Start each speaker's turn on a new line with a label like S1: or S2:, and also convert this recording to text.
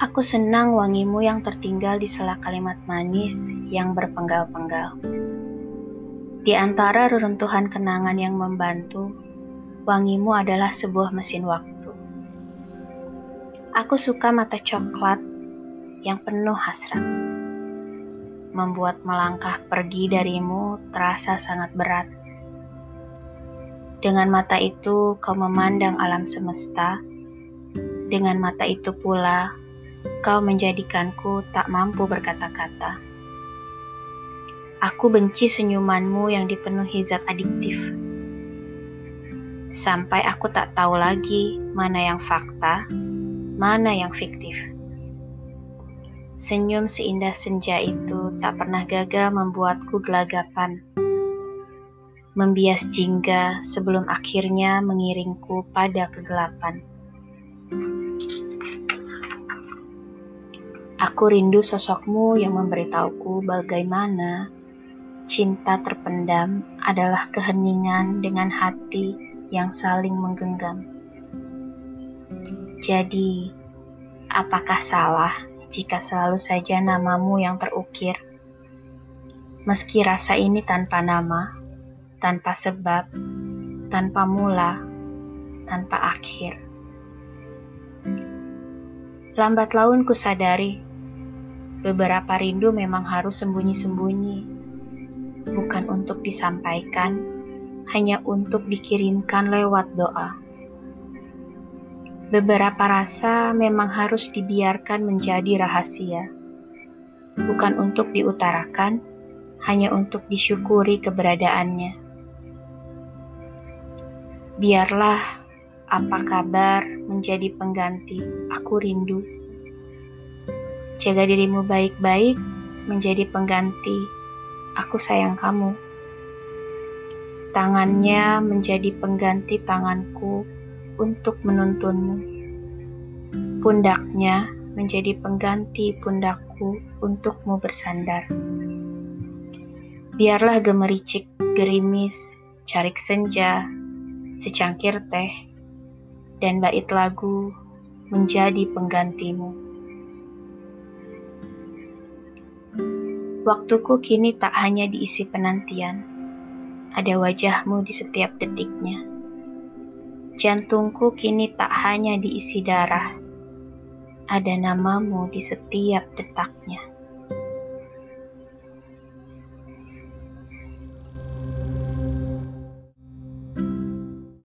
S1: Aku senang wangimu yang tertinggal di sela kalimat manis yang berpenggal-penggal. Di antara reruntuhan kenangan yang membantu, wangimu adalah sebuah mesin waktu. Aku suka mata coklat yang penuh hasrat. Membuat melangkah pergi darimu terasa sangat berat. Dengan mata itu kau memandang alam semesta. Dengan mata itu pula kau menjadikanku tak mampu berkata-kata. Aku benci senyumanmu yang dipenuhi zat adiktif. Sampai aku tak tahu lagi mana yang fakta, mana yang fiktif. Senyum seindah senja itu tak pernah gagal membuatku gelagapan. Membias jingga sebelum akhirnya mengiringku pada kegelapan. Aku rindu sosokmu yang memberitahuku bagaimana cinta terpendam adalah keheningan dengan hati yang saling menggenggam. Jadi, apakah salah jika selalu saja namamu yang terukir. Meski rasa ini tanpa nama, tanpa sebab, tanpa mula, tanpa akhir. Lambat laun ku sadari, beberapa rindu memang harus sembunyi-sembunyi, bukan untuk disampaikan, hanya untuk dikirimkan lewat doa. Beberapa rasa memang harus dibiarkan menjadi rahasia, bukan untuk diutarakan, hanya untuk disyukuri keberadaannya. Biarlah apa kabar menjadi pengganti aku rindu. Jaga dirimu baik-baik menjadi pengganti aku sayang kamu. Tangannya menjadi pengganti tanganku untuk menuntunmu. Pundaknya menjadi pengganti pundakku untukmu bersandar. Biarlah gemericik gerimis, carik senja, secangkir teh, dan bait lagu menjadi penggantimu. Waktuku kini tak hanya diisi penantian, ada wajahmu di setiap detiknya. Jantungku kini tak hanya diisi darah, ada namamu di setiap detaknya.